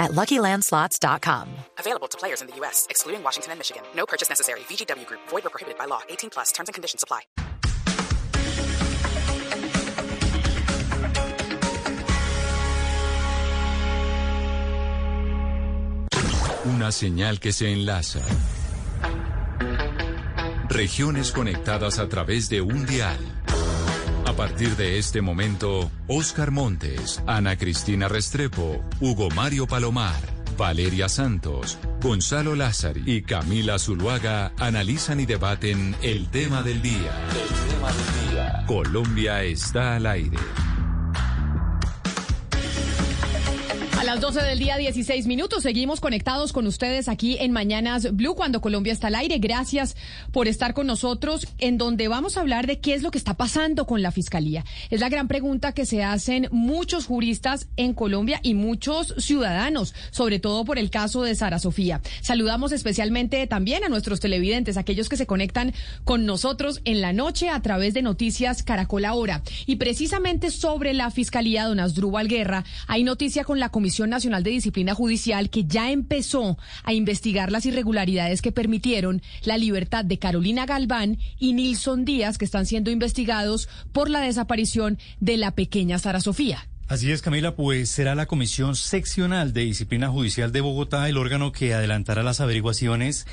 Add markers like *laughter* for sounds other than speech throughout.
at LuckyLandSlots.com. Available to players in the U.S., excluding Washington and Michigan. No purchase necessary. VGW Group. Void or prohibited by law. 18 plus. Terms and conditions apply. Una señal que se enlaza. Regiones conectadas a través de un dial. A partir de este momento, Oscar Montes, Ana Cristina Restrepo, Hugo Mario Palomar, Valeria Santos, Gonzalo Lázari y Camila Zuluaga analizan y debaten el tema del día. El tema del día. Colombia está al aire. Las 12 del día, 16 minutos. Seguimos conectados con ustedes aquí en Mañanas Blue cuando Colombia está al aire. Gracias por estar con nosotros en donde vamos a hablar de qué es lo que está pasando con la fiscalía. Es la gran pregunta que se hacen muchos juristas en Colombia y muchos ciudadanos, sobre todo por el caso de Sara Sofía. Saludamos especialmente también a nuestros televidentes, aquellos que se conectan con nosotros en la noche a través de Noticias Caracol Ahora. Y precisamente sobre la fiscalía, don Asdrúbal Guerra, hay noticia con la Comisión Nacional de Disciplina Judicial que ya empezó a investigar las irregularidades que permitieron la libertad de Carolina Galván y Nilson Díaz, que están siendo investigados por la desaparición de la pequeña Sara Sofía. Así es, Camila, pues será la Comisión Seccional de Disciplina Judicial de Bogotá el órgano que adelantará las averiguaciones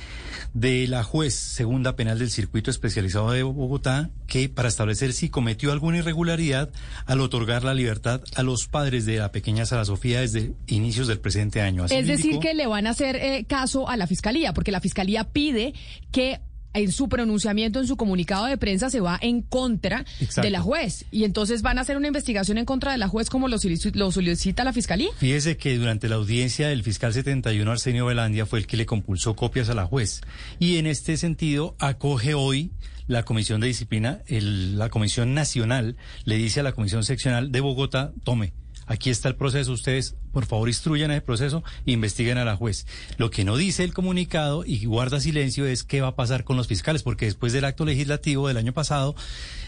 de la juez segunda penal del Circuito Especializado de Bogotá, que para establecer si cometió alguna irregularidad al otorgar la libertad a los padres de la pequeña Sara Sofía desde inicios del presente año. es decir, que le van a hacer eh, caso a la Fiscalía, porque la Fiscalía pide que en su pronunciamiento, en su comunicado de prensa, se va en contra de la juez. Y entonces van a hacer una investigación en contra de la juez como lo, solicita la fiscalía. Fíjese que durante la audiencia del fiscal 71, Arsenio Velandia, fue el que le compulsó copias a la juez. Y en este sentido, acoge hoy la Comisión de Disciplina, la Comisión Nacional le dice a la Comisión Seccional de Bogotá, tome Aquí está el proceso. Ustedes, por favor, instruyan ese proceso e investiguen a la juez. Lo que no dice el comunicado y guarda silencio es qué va a pasar con los fiscales, porque después del acto legislativo del año pasado,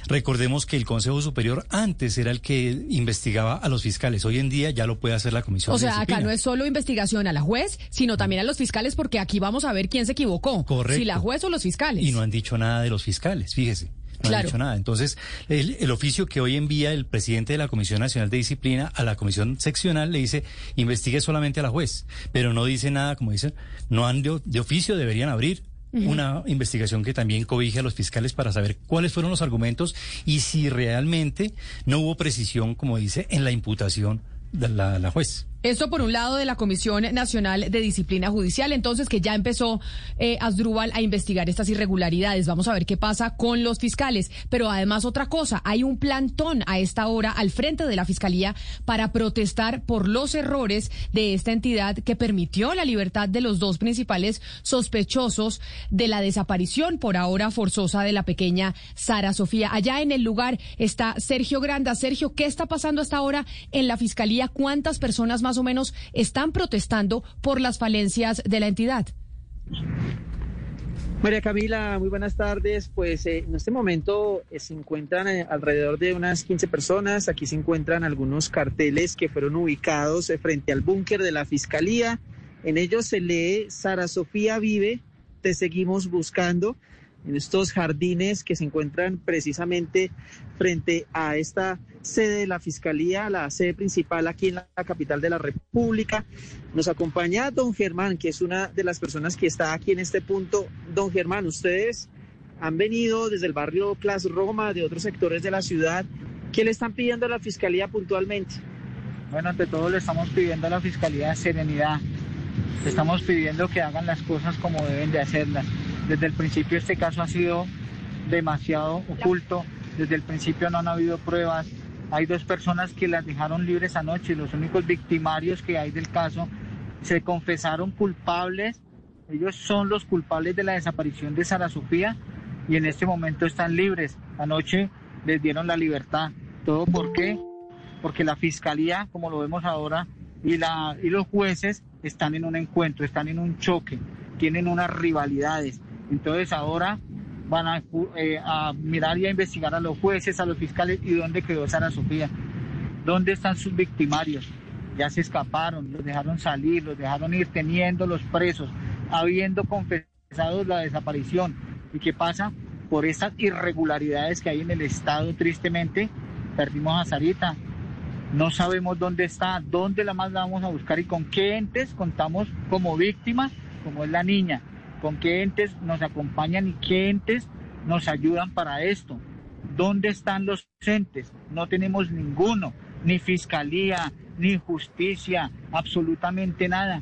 recordemos que el Consejo Superior antes era el que investigaba a los fiscales. Hoy en día ya lo puede hacer la Comisión. O sea, acá no es solo investigación a la juez, sino también a los fiscales, porque aquí vamos a ver quién se equivocó. Correcto. Si la juez o los fiscales. Y no han dicho nada de los fiscales, fíjese no ha dicho nada. Entonces, el, oficio que hoy envía el presidente de la Comisión Nacional de Disciplina a la Comisión Seccional le dice, investigue solamente a la juez, pero no dice nada, como dicen, no han de, oficio, deberían abrir una investigación que también cobije a los fiscales para saber cuáles fueron los argumentos y si realmente no hubo precisión, como dice, en la imputación de la juez. Esto por un lado de la Comisión Nacional de Disciplina Judicial, entonces que ya empezó eh, Asdrúbal a investigar estas irregularidades. Vamos a ver qué pasa con los fiscales. Pero además otra cosa, hay un plantón a esta hora al frente de la Fiscalía para protestar por los errores de esta entidad que permitió la libertad de los dos principales sospechosos de la desaparición por ahora forzosa de la pequeña Sara Sofía. Allá en el lugar está Sergio Granda. Sergio, ¿qué está pasando hasta ahora en la Fiscalía? ¿Cuántas personas más más o menos están protestando por las falencias de la entidad. María Camila, muy buenas tardes. Pues eh, en este momento eh, se encuentran eh, alrededor de unas 15 personas. Aquí se encuentran algunos carteles que fueron ubicados frente al búnker de la Fiscalía. En ellos se lee Sara Sofía vive, te seguimos buscando en estos jardines que se encuentran precisamente frente a esta sede de la Fiscalía, la sede principal aquí en la capital de la República. Nos acompaña don Germán, que es una de las personas que está aquí en este punto. Don Germán, ustedes han venido desde el barrio Clas Roma, de otros sectores de la ciudad. ¿Qué le están pidiendo a la Fiscalía puntualmente? Bueno, ante todo le estamos pidiendo a la Fiscalía serenidad. Le estamos pidiendo que hagan las cosas como deben de hacerlas. Desde el principio este caso ha sido demasiado oculto. Desde el principio no han habido pruebas, hay dos personas que las dejaron libres anoche. Los únicos victimarios que hay del caso se confesaron culpables. Ellos son los culpables de la desaparición de Sara Sofía. y en este momento están libres. Anoche les dieron la libertad. ¿Todo por qué? Porque la fiscalía, como lo vemos ahora, y, la, y los jueces están en un encuentro, están en un choque, tienen unas rivalidades. Entonces ahora van a, eh, a mirar y a investigar a los jueces, a los fiscales y dónde quedó Sara Sofía, dónde están sus victimarios. Ya se escaparon, los dejaron salir, los dejaron ir teniendo los presos, habiendo confesado la desaparición. ¿Y qué pasa? Por estas irregularidades que hay en el Estado, tristemente, perdimos a Sarita, no sabemos dónde está, dónde la más la vamos a buscar y con qué entes contamos como víctimas, como es la niña, con qué entes nos acompañan y qué entes nos ayudan para esto. ¿Dónde están los entes? No tenemos ninguno, ni fiscalía, ni justicia, absolutamente nada.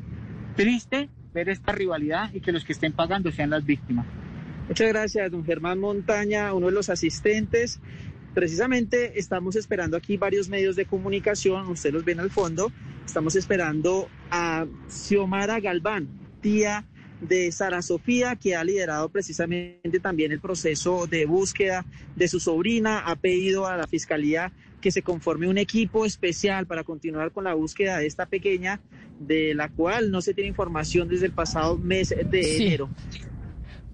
Triste ver esta rivalidad y que los que estén pagando sean las víctimas. Muchas gracias, don Germán Montaña, uno de los asistentes Precisamente estamos esperando aquí varios medios de comunicación, ustedes los ven al fondo, estamos esperando a Xiomara Galván, tía de Sara Sofía, que ha liderado precisamente también el proceso de búsqueda de su sobrina, ha pedido a la Fiscalía que se conforme un equipo especial para continuar con la búsqueda de esta pequeña, de la cual no se tiene información desde el pasado mes de enero.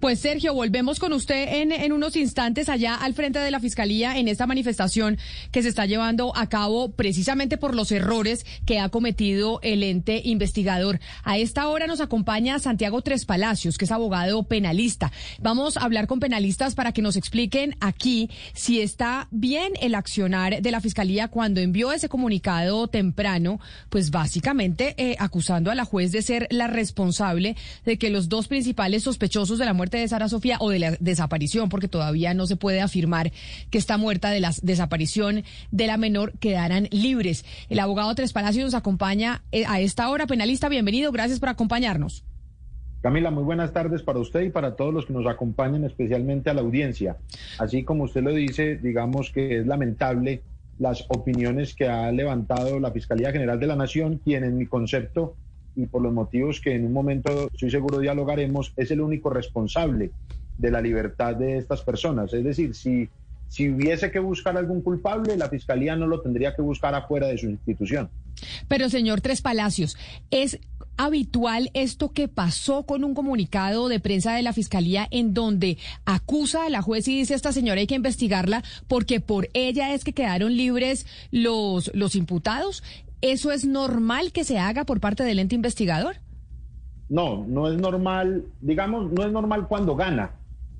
Pues Sergio, volvemos con usted en, unos instantes allá al frente de la Fiscalía en esta manifestación que se está llevando a cabo precisamente por los errores que ha cometido el ente investigador. A esta hora nos acompaña Santiago Tres Palacios, que es abogado penalista. Vamos a hablar con penalistas para que nos expliquen aquí si está bien el accionar de la Fiscalía cuando envió ese comunicado temprano, pues básicamente eh, acusando a la juez de ser la responsable de que los dos principales sospechosos de la muerte de Sara Sofía o de la desaparición, porque todavía no se puede afirmar que está muerta de la desaparición de la menor, quedaran libres. El abogado Tres Palacios nos acompaña eh, a esta hora. Penalista, bienvenido. Gracias por acompañarnos. Camila, muy buenas tardes para usted y para todos los que nos acompañan, especialmente a la audiencia. Así como usted lo dice, digamos que es lamentable las opiniones que ha levantado la Fiscalía General de la Nación, quien en mi concepto y por los motivos que en un momento estoy seguro dialogaremos, es el único responsable de la libertad de estas personas. Es decir, si, si hubiese que buscar algún culpable, la Fiscalía no lo tendría que buscar afuera de su institución. Pero, señor Tres Palacios, ¿es habitual esto que pasó con un comunicado de prensa de la Fiscalía en donde acusa a la juez y dice esta señora hay que investigarla porque por ella es que quedaron libres los, los imputados? ¿Eso es normal que se haga por parte del ente investigador? No, no es normal, digamos, no es normal cuando gana.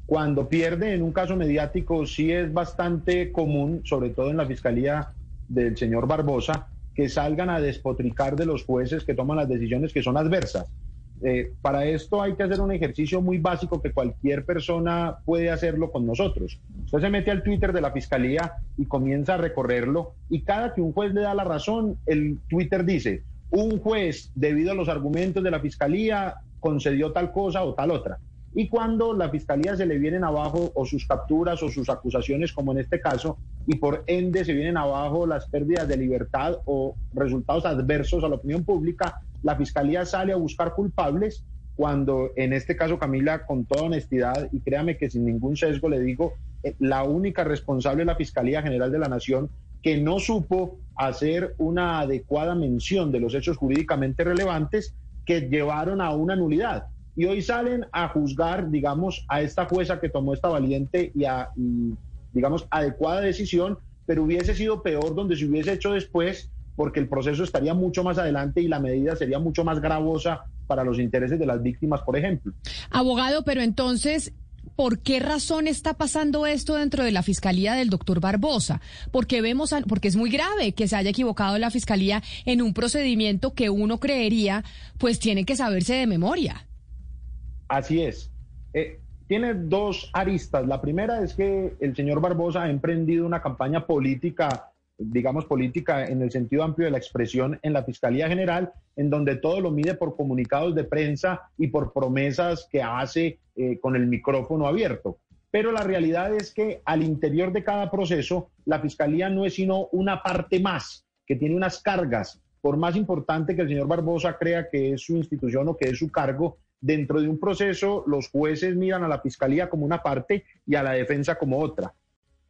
Cuando pierde en un caso mediático sí es bastante común, sobre todo en la fiscalía del señor Barbosa, que salgan a despotricar de los jueces que toman las decisiones que son adversas. Eh, para esto hay que hacer un ejercicio muy básico que cualquier persona puede hacerlo con nosotros. Usted se mete al Twitter de la Fiscalía y comienza a recorrerlo y cada que un juez le da la razón, el Twitter dice, un juez, debido a los argumentos de la Fiscalía, concedió tal cosa o tal otra. Y cuando la Fiscalía se le vienen abajo o sus capturas o sus acusaciones, como en este caso, y por ende se vienen abajo las pérdidas de libertad o resultados adversos a la opinión pública, la Fiscalía sale a buscar culpables cuando en este caso Camila, con toda honestidad, y créame que sin ningún sesgo le digo, eh, la única responsable es la Fiscalía General de la Nación que no supo hacer una adecuada mención de los hechos jurídicamente relevantes que llevaron a una nulidad. Y hoy salen a juzgar, digamos, a esta jueza que tomó esta valiente y, a, digamos, adecuada decisión, pero hubiese sido peor donde se hubiese hecho después, porque el proceso estaría mucho más adelante y la medida sería mucho más gravosa para los intereses de las víctimas, por ejemplo. Abogado, pero entonces, ¿por qué razón está pasando esto dentro de la fiscalía del doctor Barbosa? Porque vemos, porque es muy grave que se haya equivocado la fiscalía en un procedimiento que uno creería, pues tiene que saberse de memoria. Así es. Eh, tiene dos aristas. La primera es que el señor Barbosa ha emprendido una campaña política, digamos política en el sentido amplio de la expresión en la Fiscalía General, en donde todo lo mide por comunicados de prensa y por promesas que hace eh, con el micrófono abierto. Pero la realidad es que al interior de cada proceso, la Fiscalía no es sino una parte más, que tiene unas cargas. Por más importante que el señor Barbosa crea que es su institución o que es su cargo, dentro de un proceso los jueces miran a la fiscalía como una parte y a la defensa como otra.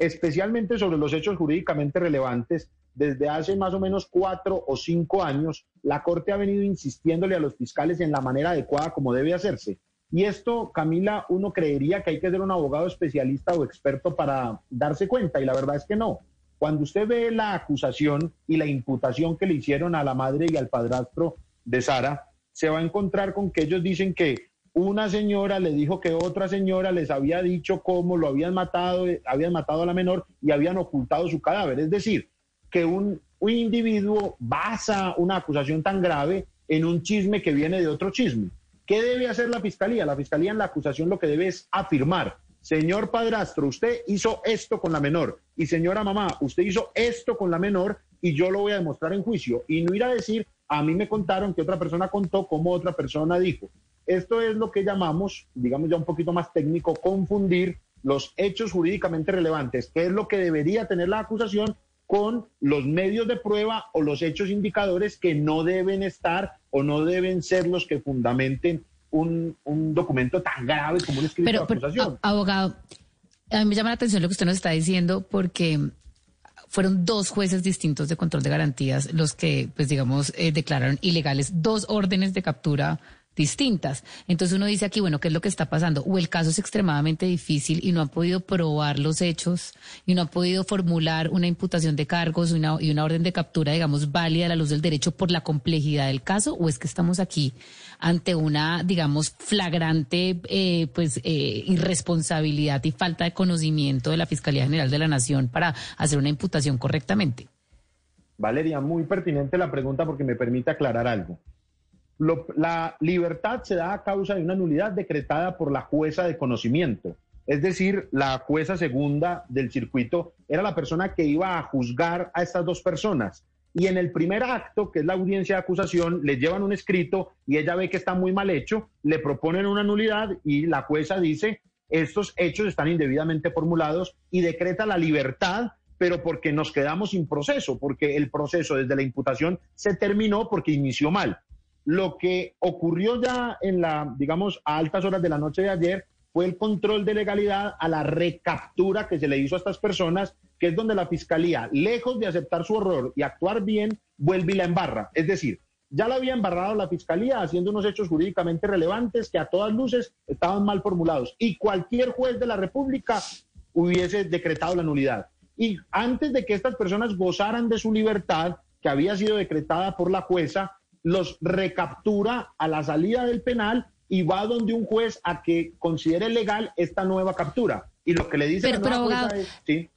Especialmente sobre los hechos jurídicamente relevantes, desde hace más o menos cuatro o cinco años, la Corte ha venido insistiéndole a los fiscales en la manera adecuada como debe hacerse. Y esto, Camila, uno creería que hay que ser un abogado especialista o experto para darse cuenta, y la verdad es que no. Cuando usted ve la acusación y la imputación que le hicieron a la madre y al padrastro de Sara, se va a encontrar con que ellos dicen que una señora le dijo que otra señora les había dicho cómo lo habían matado, habían matado a la menor y habían ocultado su cadáver. Es decir, que un, un individuo basa una acusación tan grave en un chisme que viene de otro chisme. ¿Qué debe hacer la fiscalía? La fiscalía en la acusación lo que debe es afirmar, señor padrastro, usted hizo esto con la menor y señora mamá, usted hizo esto con la menor y yo lo voy a demostrar en juicio y no ir a decir, a mí me contaron que otra persona contó como otra persona dijo. Esto es lo que llamamos, digamos ya un poquito más técnico, confundir los hechos jurídicamente relevantes, que es lo que debería tener la acusación con los medios de prueba o los hechos indicadores que no deben estar o no deben ser los que fundamenten un, documento tan grave como un escrito de acusación. abogado, a mí me llama la atención lo que usted nos está diciendo porque fueron dos jueces distintos de control de garantías los que, pues digamos, eh, declararon ilegales dos órdenes de captura distintas. Entonces uno dice aquí, bueno, ¿qué es lo que está pasando? O el caso es extremadamente difícil y no han podido probar los hechos y no han podido formular una imputación de cargos y una, orden de captura, digamos, válida a la luz del derecho por la complejidad del caso, o es que estamos aquí ante una, digamos, flagrante, eh, pues, eh, irresponsabilidad y falta de conocimiento de la Fiscalía General de la Nación para hacer una imputación correctamente. Valeria, muy pertinente la pregunta porque me permite aclarar algo la libertad se da a causa de una nulidad decretada por la jueza de conocimiento. Es decir, la jueza segunda del circuito era la persona que iba a juzgar a estas dos personas. Y en el primer acto, que es la audiencia de acusación, le llevan un escrito y ella ve que está muy mal hecho, le proponen una nulidad y la jueza dice, estos hechos están indebidamente formulados y decreta la libertad, pero porque nos quedamos sin proceso, porque el proceso desde la imputación se terminó porque inició mal. Lo que ocurrió ya en la, digamos, a altas horas de la noche de ayer fue el control de legalidad a la recaptura que se le hizo a estas personas, que es donde la fiscalía, lejos de aceptar su error y actuar bien, vuelve y la embarra. Es decir, ya la había embarrado la fiscalía haciendo unos hechos jurídicamente relevantes que a todas luces estaban mal formulados y cualquier juez de la República hubiese decretado la nulidad. Y antes de que estas personas gozaran de su libertad, que había sido decretada por la jueza, los recaptura a la salida del penal y va donde un juez a que considere legal esta nueva captura. Y lo que le dice pero, la es, ¿sí?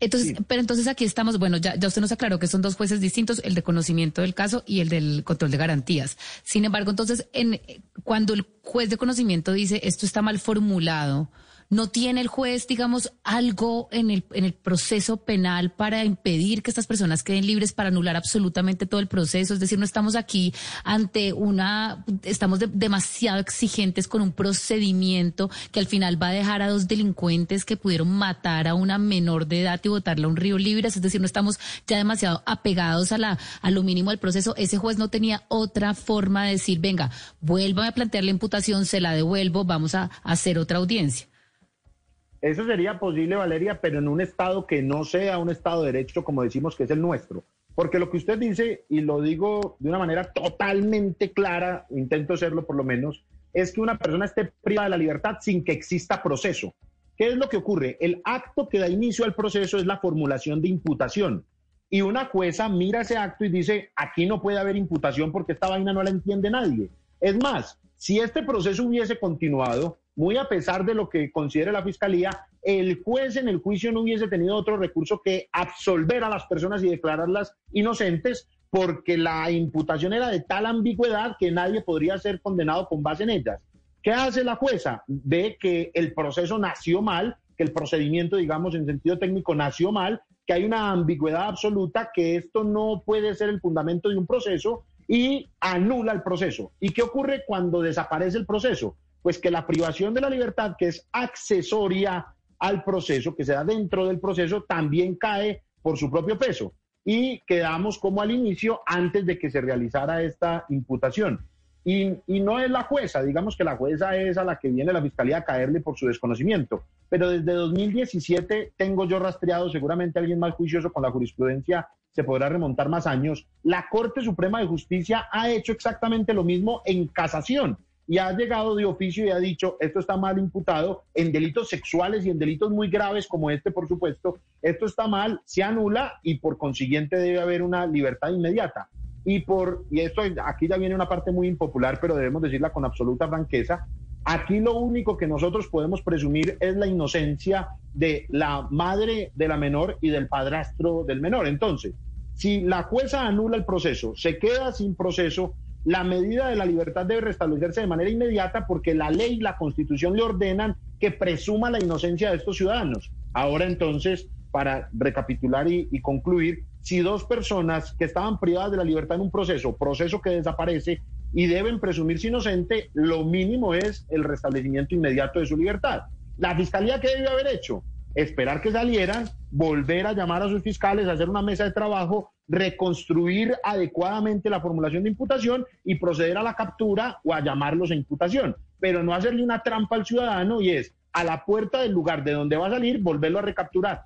Entonces, pero entonces aquí estamos, bueno, ya, ya usted nos aclaró que son dos jueces distintos, el de conocimiento del caso y el del control de garantías. Sin embargo, entonces, en, cuando el juez de conocimiento dice esto está mal formulado, ¿No tiene el juez, digamos, algo en el, en el proceso penal para impedir que estas personas queden libres para anular absolutamente todo el proceso? Es decir, no estamos aquí ante una, estamos demasiado exigentes con un procedimiento que al final va a dejar a dos delincuentes que pudieron matar a una menor de edad y botarla a un río libre. Es decir, no estamos ya demasiado apegados a, la, a lo mínimo del proceso. Ese juez no tenía otra forma de decir, venga, vuélvame a plantear la imputación, se la devuelvo, vamos a hacer otra audiencia. Eso sería posible, Valeria, pero en un Estado que no sea un Estado de derecho como decimos que es el nuestro. Porque lo que usted dice, y lo digo de una manera totalmente clara, intento hacerlo por lo menos, es que una persona esté privada de la libertad sin que exista proceso. ¿Qué es lo que ocurre? El acto que da inicio al proceso es la formulación de imputación. Y una jueza mira ese acto y dice, aquí no puede haber imputación porque esta vaina no la entiende nadie. Es más, si este proceso hubiese continuado, muy a pesar de lo que considere la Fiscalía, el juez en el juicio no hubiese tenido otro recurso que absolver a las personas y declararlas inocentes porque la imputación era de tal ambigüedad que nadie podría ser condenado con base en ellas. ¿Qué hace la jueza? Ve que el proceso nació mal, que el procedimiento, digamos, en sentido técnico nació mal, que hay una ambigüedad absoluta, que esto no puede ser el fundamento de un proceso y anula el proceso. ¿Y qué ocurre cuando desaparece el proceso? Pues que la privación de la libertad, que es accesoria al proceso, que se da dentro del proceso, también cae por su propio peso. Y quedamos como al inicio antes de que se realizara esta imputación. Y, y, no es la jueza, digamos que la jueza es a la que viene la fiscalía a caerle por su desconocimiento. Pero desde 2017 tengo yo rastreado, seguramente alguien más juicioso con la jurisprudencia se podrá remontar más años. La Corte Suprema de Justicia ha hecho exactamente lo mismo en casación y ha llegado de oficio y ha dicho, esto está mal imputado en delitos sexuales y en delitos muy graves como este, por supuesto, esto está mal, se anula y por consiguiente debe haber una libertad inmediata. Y por y esto aquí ya viene una parte muy impopular, pero debemos decirla con absoluta franqueza, aquí lo único que nosotros podemos presumir es la inocencia de la madre de la menor y del padrastro del menor. Entonces, si la jueza anula el proceso, se queda sin proceso, la medida de la libertad debe restablecerse de manera inmediata porque la ley y la constitución le ordenan que presuma la inocencia de estos ciudadanos. Ahora entonces, para recapitular y, concluir, si dos personas que estaban privadas de la libertad en un proceso, proceso que desaparece y deben presumirse inocente, lo mínimo es el restablecimiento inmediato de su libertad. La fiscalía, ¿qué debe haber hecho? Esperar que salieran, volver a llamar a sus fiscales, hacer una mesa de trabajo reconstruir adecuadamente la formulación de imputación y proceder a la captura o a llamarlos a imputación, pero no hacerle una trampa al ciudadano y es a la puerta del lugar de donde va a salir volverlo a recapturar.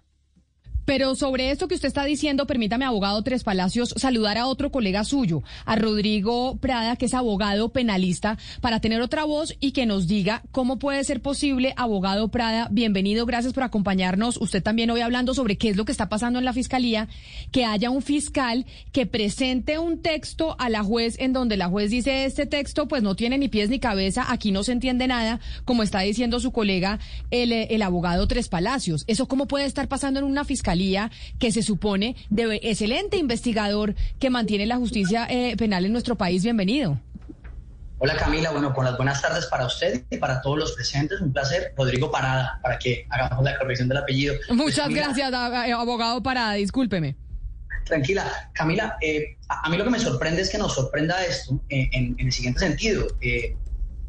Pero sobre esto que usted está diciendo, permítame, abogado Tres Palacios, saludar a otro colega suyo, a Rodrigo Prada, que es abogado penalista, para tener otra voz y que nos diga cómo puede ser posible, abogado Prada, bienvenido, gracias por acompañarnos. Usted también hoy hablando sobre qué es lo que está pasando en la fiscalía, que haya un fiscal que presente un texto a la juez en donde la juez dice este texto pues no tiene ni pies ni cabeza, aquí no se entiende nada, como está diciendo su colega el, el abogado Tres Palacios. ¿Eso cómo puede estar pasando en una fiscalía? Que se supone de excelente investigador que mantiene la justicia eh, penal en nuestro país. Bienvenido. Hola Camila, bueno, con las buenas tardes para usted y para todos los presentes. Un placer. Rodrigo Parada, para que hagamos la corrección del apellido. Muchas gracias, eh, abogado Parada, discúlpeme. Tranquila, Camila, eh, a, mí lo que me sorprende es que nos sorprenda esto en, el siguiente sentido.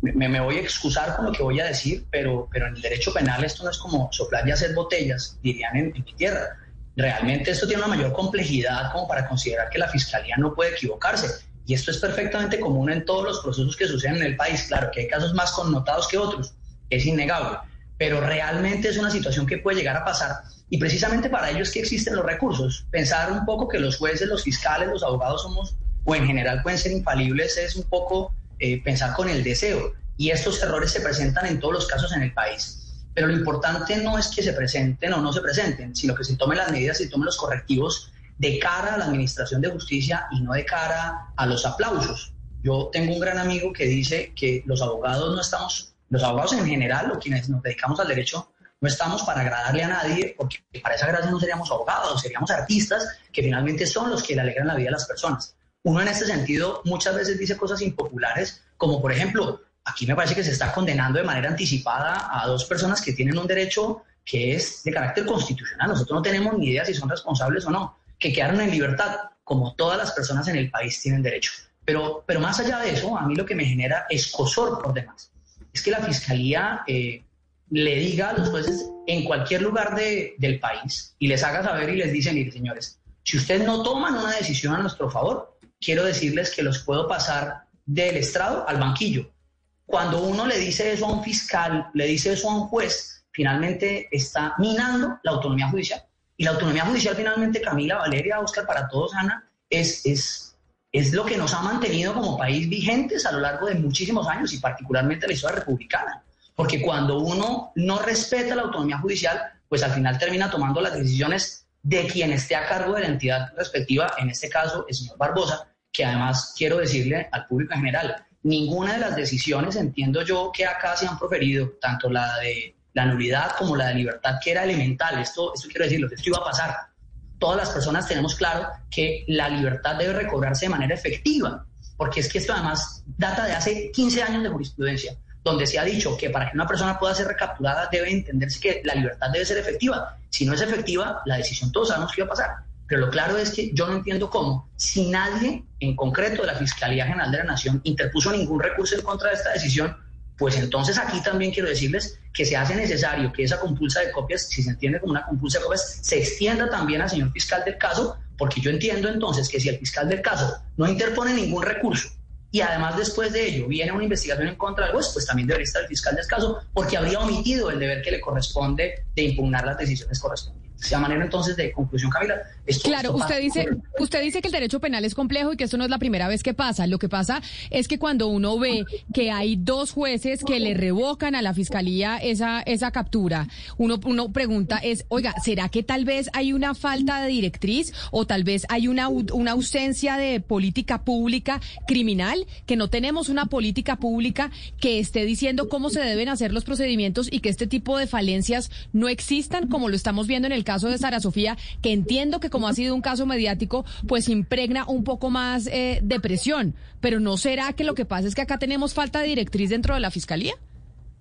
Me, voy a excusar con lo que voy a decir, pero, pero en el derecho penal esto no es como soplar y hacer botellas, dirían en, mi tierra. Realmente esto tiene una mayor complejidad como para considerar que la fiscalía no puede equivocarse. Y esto es perfectamente común en todos los procesos que suceden en el país. Claro que hay casos más connotados que otros, es innegable, pero realmente es una situación que puede llegar a pasar. Y precisamente para ello es que existen los recursos. Pensar un poco que los jueces, los fiscales, los abogados somos, o en general pueden ser infalibles, es un poco eh, pensar con el deseo. Y estos errores se presentan en todos los casos en el país. Pero lo importante no es que se presenten o no se presenten, sino que se tomen las medidas y tomen los correctivos de cara a la Administración de Justicia y no de cara a los aplausos. Yo tengo un gran amigo que dice que los abogados no estamos, los abogados en general o quienes nos dedicamos al derecho, no estamos para agradarle a nadie, porque para esa gracia no seríamos abogados, seríamos artistas que finalmente son los que le alegran la vida a las personas uno en este sentido muchas veces dice cosas impopulares, como por ejemplo, aquí me parece que se está condenando de manera anticipada a dos personas que tienen un derecho que es de carácter constitucional. Nosotros no tenemos ni idea si son responsables o no, que quedaron en libertad, como todas las personas en el país tienen derecho. Pero, pero más allá de eso, a mí lo que me genera escosor por demás es que la fiscalía eh, le diga a los jueces en cualquier lugar del país y les haga saber y les dice, mire señores, si ustedes no toman una decisión a nuestro favor, quiero decirles que los puedo pasar del estrado al banquillo. Cuando uno le dice eso a un fiscal, le dice eso a un juez, finalmente está minando la autonomía judicial. Y la autonomía judicial finalmente, Camila, Valeria, Oscar, para todos, Ana, es, es, es lo que nos ha mantenido como país vigentes a lo largo de muchísimos años y particularmente la historia republicana. Porque cuando uno no respeta la autonomía judicial, pues al final termina tomando las decisiones de quien esté a cargo de la entidad respectiva, en este caso el señor Barbosa, que además quiero decirle al público en general, ninguna de las decisiones entiendo yo que acá se han proferido, tanto la de la nulidad como la de libertad, que era elemental, esto, esto quiero decirlo, esto iba a pasar. Todas las personas tenemos claro que la libertad debe recobrarse de manera efectiva, porque es que esto además data de hace 15 años de jurisprudencia donde se ha dicho que para que una persona pueda ser recapturada debe entenderse que la libertad debe ser efectiva. Si no es efectiva, la decisión todos sabemos que va a pasar. Pero lo claro es que yo no entiendo cómo, si nadie en concreto de la Fiscalía General de la Nación interpuso ningún recurso en contra de esta decisión, pues entonces aquí también quiero decirles que se hace necesario que esa compulsa de copias, si se entiende como una compulsa de copias, se extienda también al señor fiscal del caso, porque yo entiendo entonces que si el fiscal del caso no interpone ningún recurso y además después de ello viene una investigación en contra del juez, pues también debería estar el fiscal de caso porque habría omitido el deber que le corresponde de impugnar las decisiones correspondientes. Manera entonces de conclusión, Camila. claro, usted dice, usted dice que el derecho penal es complejo y que esto no es la primera vez que pasa. Lo que pasa es que cuando uno ve que hay dos jueces que le revocan a la fiscalía esa, esa captura, uno, uno pregunta es, oiga, ¿será que tal vez hay una falta de directriz o tal vez hay una, una ausencia de política pública criminal? Que no tenemos una política pública que esté diciendo cómo se deben hacer los procedimientos y que este tipo de falencias no existan como lo estamos viendo en el caso de Sara Sofía, que entiendo que como ha sido un caso mediático, pues impregna un poco más eh, de presión. Pero ¿no será que lo que pasa es que acá tenemos falta de directriz dentro de la Fiscalía?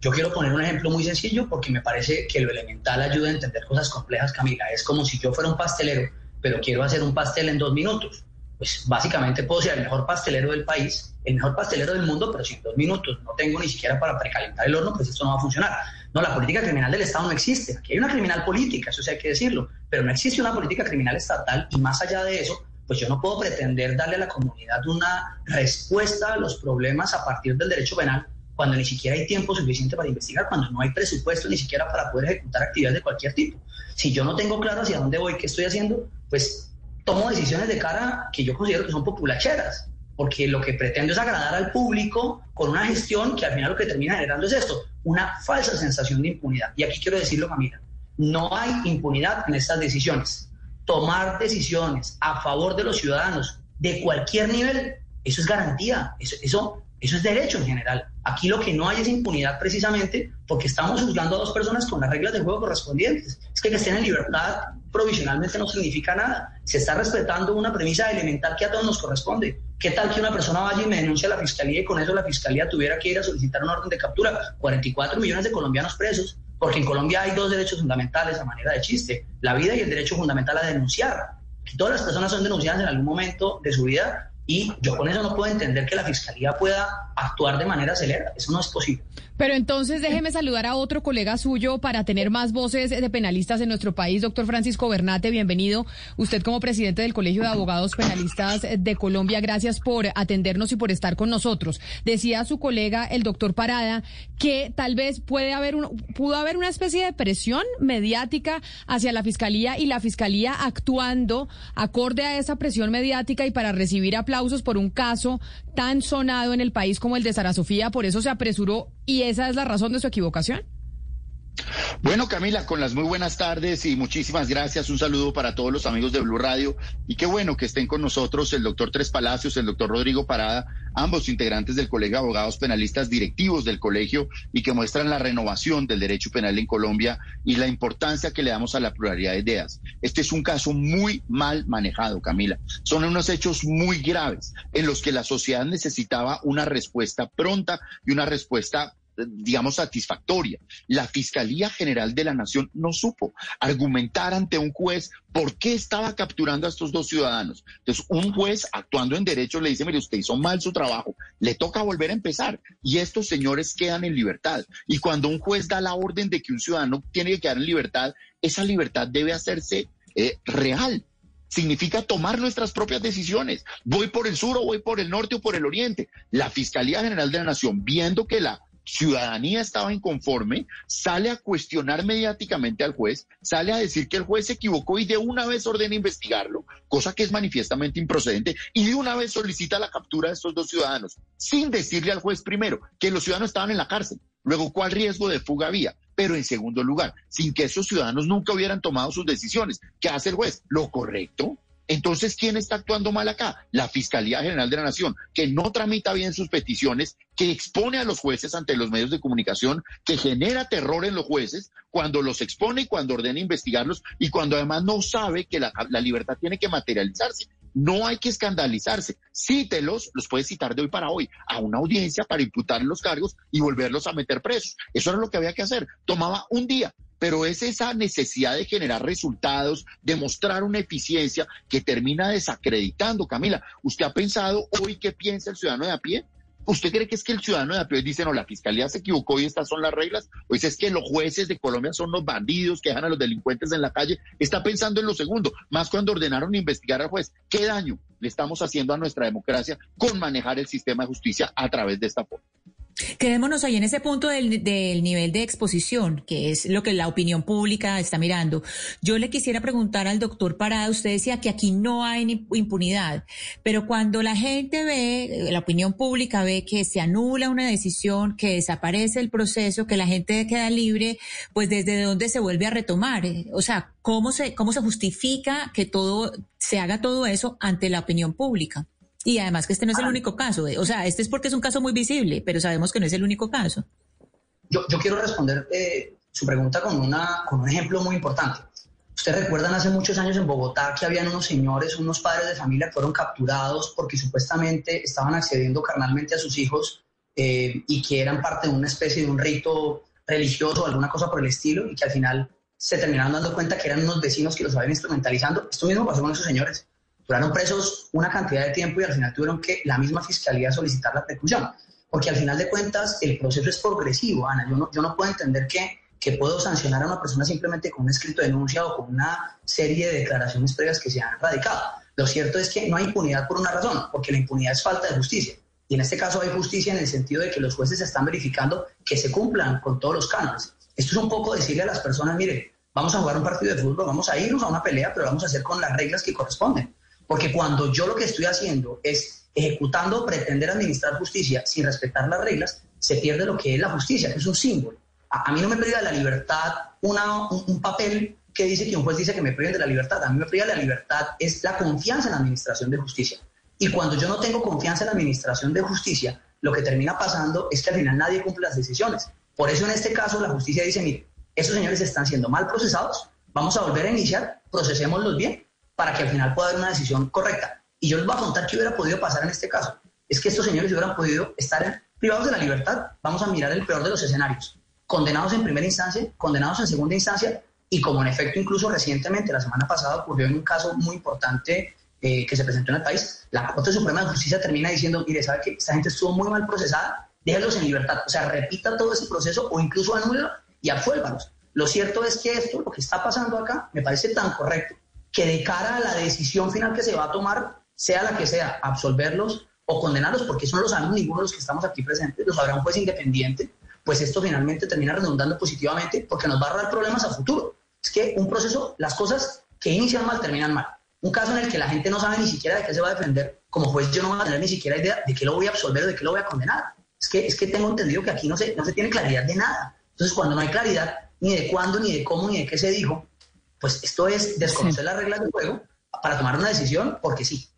Yo quiero poner un ejemplo muy sencillo porque me parece que lo elemental ayuda a entender cosas complejas, Camila. Es como si yo fuera un pastelero, pero quiero hacer un pastel en dos minutos. Pues básicamente puedo ser el mejor pastelero del país, el mejor pastelero del mundo, pero si en dos minutos no tengo ni siquiera para precalentar el horno, pues esto no va a funcionar. No, la política criminal del Estado no existe. Aquí hay una criminal política, eso sí hay que decirlo, pero no existe una política criminal estatal y más allá de eso, pues yo no puedo pretender darle a la comunidad una respuesta a los problemas a partir del derecho penal cuando ni siquiera hay tiempo suficiente para investigar, cuando no hay presupuesto ni siquiera para poder ejecutar actividades de cualquier tipo. Si yo no tengo claro hacia dónde voy, qué estoy haciendo, pues tomo decisiones de cara que yo considero que son populacheras, porque lo que pretendo es agradar al público con una gestión que al final lo que termina generando es esto, una falsa sensación de impunidad. Y aquí quiero decirlo, Camila, no hay impunidad en estas decisiones. Tomar decisiones a favor de los ciudadanos de cualquier nivel, eso es garantía, eso, es derecho en general. Aquí lo que no hay es impunidad precisamente porque estamos juzgando a dos personas con las reglas de juego correspondientes. Es que que estén en libertad provisionalmente no significa nada. Se está respetando una premisa elemental que a todos nos corresponde. ¿Qué tal que una persona vaya y me denuncie a la fiscalía y con eso la fiscalía tuviera que ir a solicitar una orden de captura? 44 millones de colombianos presos, porque en Colombia hay dos derechos fundamentales a manera de chiste, la vida y el derecho fundamental a denunciar. Todas las personas son denunciadas en algún momento de su vida y yo con eso no puedo entender que la fiscalía pueda actuar de manera acelerada. Eso no es posible. Pero entonces déjeme saludar a otro colega suyo para tener más voces de penalistas en nuestro país, doctor Francisco Bernate, bienvenido. Usted como presidente del Colegio de Abogados Penalistas de Colombia, gracias por atendernos y por estar con nosotros. Decía su colega, el doctor Parada, que tal vez puede haber un, pudo haber una especie de presión mediática hacia la fiscalía y la fiscalía actuando acorde a esa presión mediática y para recibir aplausos por un caso tan sonado en el país como el de Sara Sofía, por eso se apresuró y esa es la razón de su equivocación. Bueno, Camila, con las muy buenas tardes y muchísimas gracias. Un saludo para todos los amigos de Blue Radio. Y qué bueno que estén con nosotros el doctor Tres Palacios, el doctor Rodrigo Parada, ambos integrantes del Colegio de Abogados Penalistas directivos del colegio y que muestran la renovación del derecho penal en Colombia y la importancia que le damos a la pluralidad de ideas. Este es un caso muy mal manejado, Camila. Son unos hechos muy graves en los que la sociedad necesitaba una respuesta pronta y una respuesta digamos, satisfactoria. La Fiscalía General de la Nación no supo argumentar ante un juez por qué estaba capturando a estos dos ciudadanos. Entonces, un juez actuando en derecho le dice, mire, usted hizo mal su trabajo, le toca volver a empezar. Y estos señores quedan en libertad. Y cuando un juez da la orden de que un ciudadano tiene que quedar en libertad, esa libertad debe hacerse eh, real significa tomar nuestras propias decisiones. Voy por el sur o voy por el norte o por el oriente. La Fiscalía General de la Nación, viendo que la ciudadanía estaba inconforme, sale a cuestionar mediáticamente al juez, sale a decir que el juez se equivocó y de una vez ordena investigarlo, cosa que es manifiestamente improcedente, y de una vez solicita la captura de estos dos ciudadanos, sin decirle al juez primero que los ciudadanos estaban en la cárcel, luego cuál riesgo de fuga había, pero en segundo lugar, sin que esos ciudadanos nunca hubieran tomado sus decisiones. ¿Qué hace el juez? Lo correcto, entonces, ¿quién está actuando mal acá? La Fiscalía General de la Nación, que no tramita bien sus peticiones, que expone a los jueces ante los medios de comunicación, que genera terror en los jueces cuando los expone y cuando ordena investigarlos y cuando además no sabe que la, libertad tiene que materializarse. No hay que escandalizarse. Cítelos, los puede citar de hoy para hoy, a una audiencia para imputar los cargos y volverlos a meter presos. Eso era lo que había que hacer. Tomaba un día, pero es esa necesidad de generar resultados, de mostrar una eficiencia que termina desacreditando. Camila, ¿usted ha pensado hoy qué piensa el ciudadano de a pie? ¿Usted cree que es que el ciudadano de a pie dice, no, la fiscalía se equivocó y estas son las reglas? ¿O dice es que los jueces de Colombia son los bandidos que dejan a los delincuentes en la calle? Está pensando en lo segundo, más cuando ordenaron investigar al juez. ¿Qué daño le estamos haciendo a nuestra democracia con manejar el sistema de justicia a través de esta forma? Quedémonos ahí en ese punto del, nivel de exposición, que es lo que la opinión pública está mirando. Yo le quisiera preguntar al doctor Parada, usted decía que aquí no hay impunidad, pero cuando la gente ve, la opinión pública ve que se anula una decisión, que desaparece el proceso, que la gente queda libre, pues desde dónde se vuelve a retomar. O sea, ¿cómo se, cómo se justifica que todo, se haga todo eso ante la opinión pública? Y además que este no es el ah. único caso. Eh, o sea, este es porque es un caso muy visible, pero sabemos que no es el único caso. Yo, yo quiero responder eh, su pregunta con, una, con un ejemplo muy importante. Ustedes recuerdan hace muchos años en Bogotá que habían unos señores, unos padres de familia que fueron capturados porque supuestamente estaban accediendo carnalmente a sus hijos eh, y que eran parte de una especie de un rito religioso o alguna cosa por el estilo y que al final se terminaron dando cuenta que eran unos vecinos que los habían instrumentalizando. Esto mismo pasó con esos señores. Duraron presos una cantidad de tiempo y al final tuvieron que la misma fiscalía solicitar la preclusión. Porque al final de cuentas el proceso es progresivo, Ana. Yo no, yo no puedo entender que, que puedo sancionar a una persona simplemente con un escrito de denuncia o con una serie de declaraciones previas que se han radicado. Lo cierto es que no hay impunidad por una razón, porque la impunidad es falta de justicia. Y en este caso hay justicia en el sentido de que los jueces están verificando que se cumplan con todos los cánones. Esto es un poco decirle a las personas, mire, vamos a jugar un partido de fútbol, vamos a irnos a una pelea, pero vamos a hacer con las reglas que corresponden. Porque cuando yo lo que estoy haciendo es ejecutando, pretender administrar justicia sin respetar las reglas, se pierde lo que es la justicia, que es un símbolo. A, mí no me priva la libertad una, un, papel que dice que un juez dice que me priven de la libertad. A mí me priva la libertad es la confianza en la administración de justicia. Y cuando yo no tengo confianza en la administración de justicia, lo que termina pasando es que al final nadie cumple las decisiones. Por eso en este caso la justicia dice, mire, esos señores están siendo mal procesados, vamos a volver a iniciar, procesémoslos bien para que al final pueda haber una decisión correcta. Y yo les voy a contar qué hubiera podido pasar en este caso. Es que estos señores hubieran podido estar privados de la libertad. Vamos a mirar el peor de los escenarios. Condenados en primera instancia, condenados en segunda instancia y como en efecto incluso recientemente, la semana pasada, ocurrió en un caso muy importante eh, que se presentó en el país, la Corte Suprema de Justicia termina diciendo, mire, ¿sabe que esta gente estuvo muy mal procesada? Déjenlos en libertad. O sea, repita todo ese proceso o incluso anúlelo y absuélvalos. Lo cierto es que esto, lo que está pasando acá, me parece tan correcto que de cara a la decisión final que se va a tomar, sea la que sea, absolverlos o condenarlos, porque eso no lo sabemos ninguno de los que estamos aquí presentes, lo sabrá un juez independiente, pues esto finalmente termina redundando positivamente porque nos va a ahorrar problemas a futuro. Es que un proceso, las cosas que inician mal terminan mal. Un caso en el que la gente no sabe ni siquiera de qué se va a defender, como juez yo no voy a tener ni siquiera idea de qué lo voy a absolver o de qué lo voy a condenar. Es que, es que tengo entendido que aquí no se, no se tiene claridad de nada. Entonces, cuando no hay claridad ni de cuándo, ni de cómo, ni de qué se dijo, pues esto es desconocer las reglas del juego para tomar una decisión porque sí.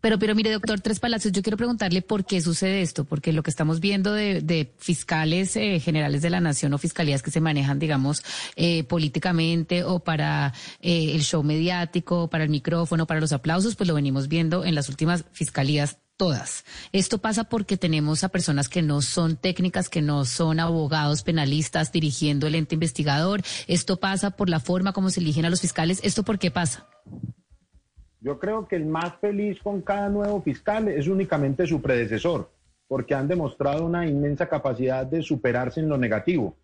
Pero, pero mire, doctor Tres Palacios, yo quiero preguntarle por qué sucede esto, porque lo que estamos viendo de, fiscales eh, generales de la nación o fiscalías que se manejan, digamos, eh, políticamente o para eh, el show mediático, para el micrófono, para los aplausos, pues lo venimos viendo en las últimas fiscalías todas. Esto pasa porque tenemos a personas que no son técnicas, que no son abogados penalistas dirigiendo el ente investigador. Esto pasa por la forma como se eligen a los fiscales. ¿Esto por qué pasa? Yo creo que el más feliz con cada nuevo fiscal es únicamente su predecesor, porque han demostrado una inmensa capacidad de superarse en lo negativo.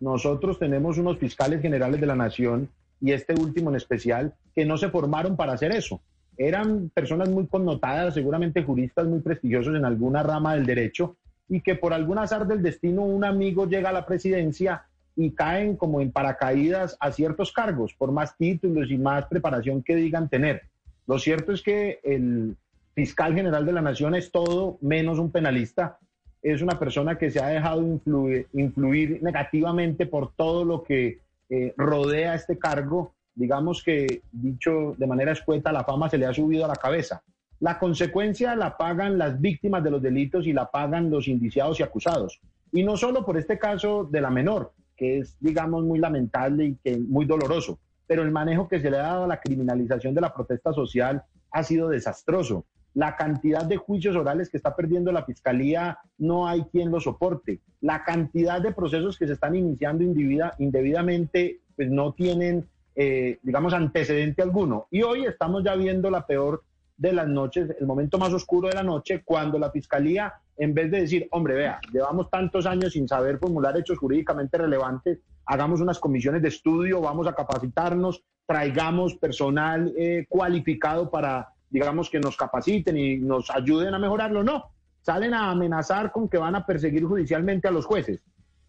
Nosotros tenemos unos fiscales generales de la nación y este último en especial que no se formaron para hacer eso eran personas muy connotadas, seguramente juristas muy prestigiosos en alguna rama del derecho, y que por algún azar del destino un amigo llega a la presidencia y caen como en paracaídas a ciertos cargos, por más títulos y más preparación que digan tener. Lo cierto es que el fiscal general de la nación es todo menos un penalista, es una persona que se ha dejado influir, negativamente por todo lo que eh, rodea este cargo digamos que, dicho de manera escueta, la fama se le ha subido a la cabeza. La consecuencia la pagan las víctimas de los delitos y la pagan los indiciados y acusados. Y no solo por este caso de la menor, que es, digamos, muy lamentable y que muy doloroso, pero el manejo que se le ha dado a la criminalización de la protesta social ha sido desastroso. La cantidad de juicios orales que está perdiendo la fiscalía no hay quien lo soporte. La cantidad de procesos que se están iniciando indebidamente pues no tienen eh, digamos, antecedente alguno. Y hoy estamos ya viendo la peor de las noches, el momento más oscuro de la noche, cuando la Fiscalía en vez de decir, hombre, vea, llevamos tantos años sin saber formular hechos jurídicamente relevantes, hagamos unas comisiones de estudio, vamos a capacitarnos, traigamos personal eh, cualificado para, digamos, que nos capaciten y nos ayuden a mejorarlo. No, salen a amenazar con que van a perseguir judicialmente a los jueces.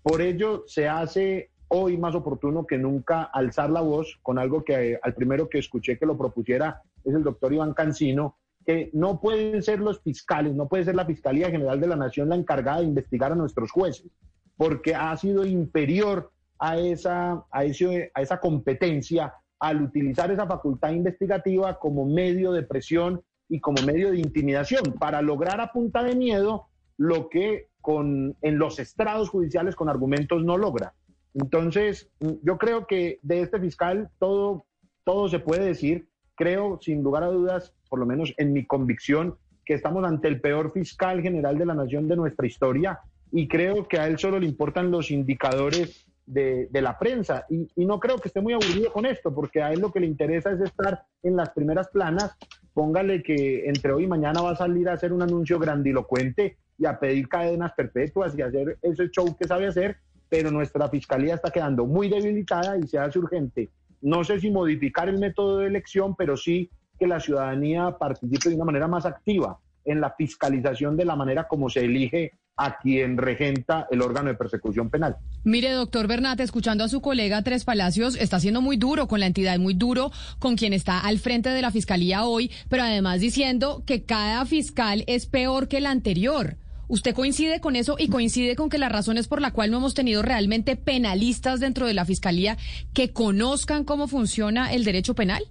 Por ello se hace hoy más oportuno que nunca alzar la voz con algo que eh, al primero que escuché que lo propusiera es el doctor Iván Cancino, que no pueden ser los fiscales, no puede ser la Fiscalía General de la Nación la encargada de investigar a nuestros jueces, porque ha sido inferior a esa, a, a esa competencia al utilizar esa facultad investigativa como medio de presión y como medio de intimidación para lograr a punta de miedo lo que con, en los estrados judiciales con argumentos no logra. Entonces, yo creo que de este fiscal todo, todo se puede decir. Creo, sin lugar a dudas, por lo menos en mi convicción, que estamos ante el peor fiscal general de la nación de nuestra historia y creo que a él solo le importan los indicadores de, la prensa. Y, y, no creo que esté muy aburrido con esto, porque a él lo que le interesa es estar en las primeras planas. Póngale que entre hoy y mañana va a salir a hacer un anuncio grandilocuente y a pedir cadenas perpetuas y hacer ese show que sabe hacer, pero nuestra fiscalía está quedando muy debilitada y se hace urgente. No sé si modificar el método de elección, pero sí que la ciudadanía participe de una manera más activa en la fiscalización de la manera como se elige a quien regenta el órgano de persecución penal. Mire, doctor Bernat, escuchando a su colega Tres Palacios, está siendo muy duro con la entidad, muy duro con quien está al frente de la fiscalía hoy, pero además diciendo que cada fiscal es peor que el anterior. ¿Usted coincide con eso y coincide con que la razón es por la cual no hemos tenido realmente penalistas dentro de la fiscalía que conozcan cómo funciona el derecho penal?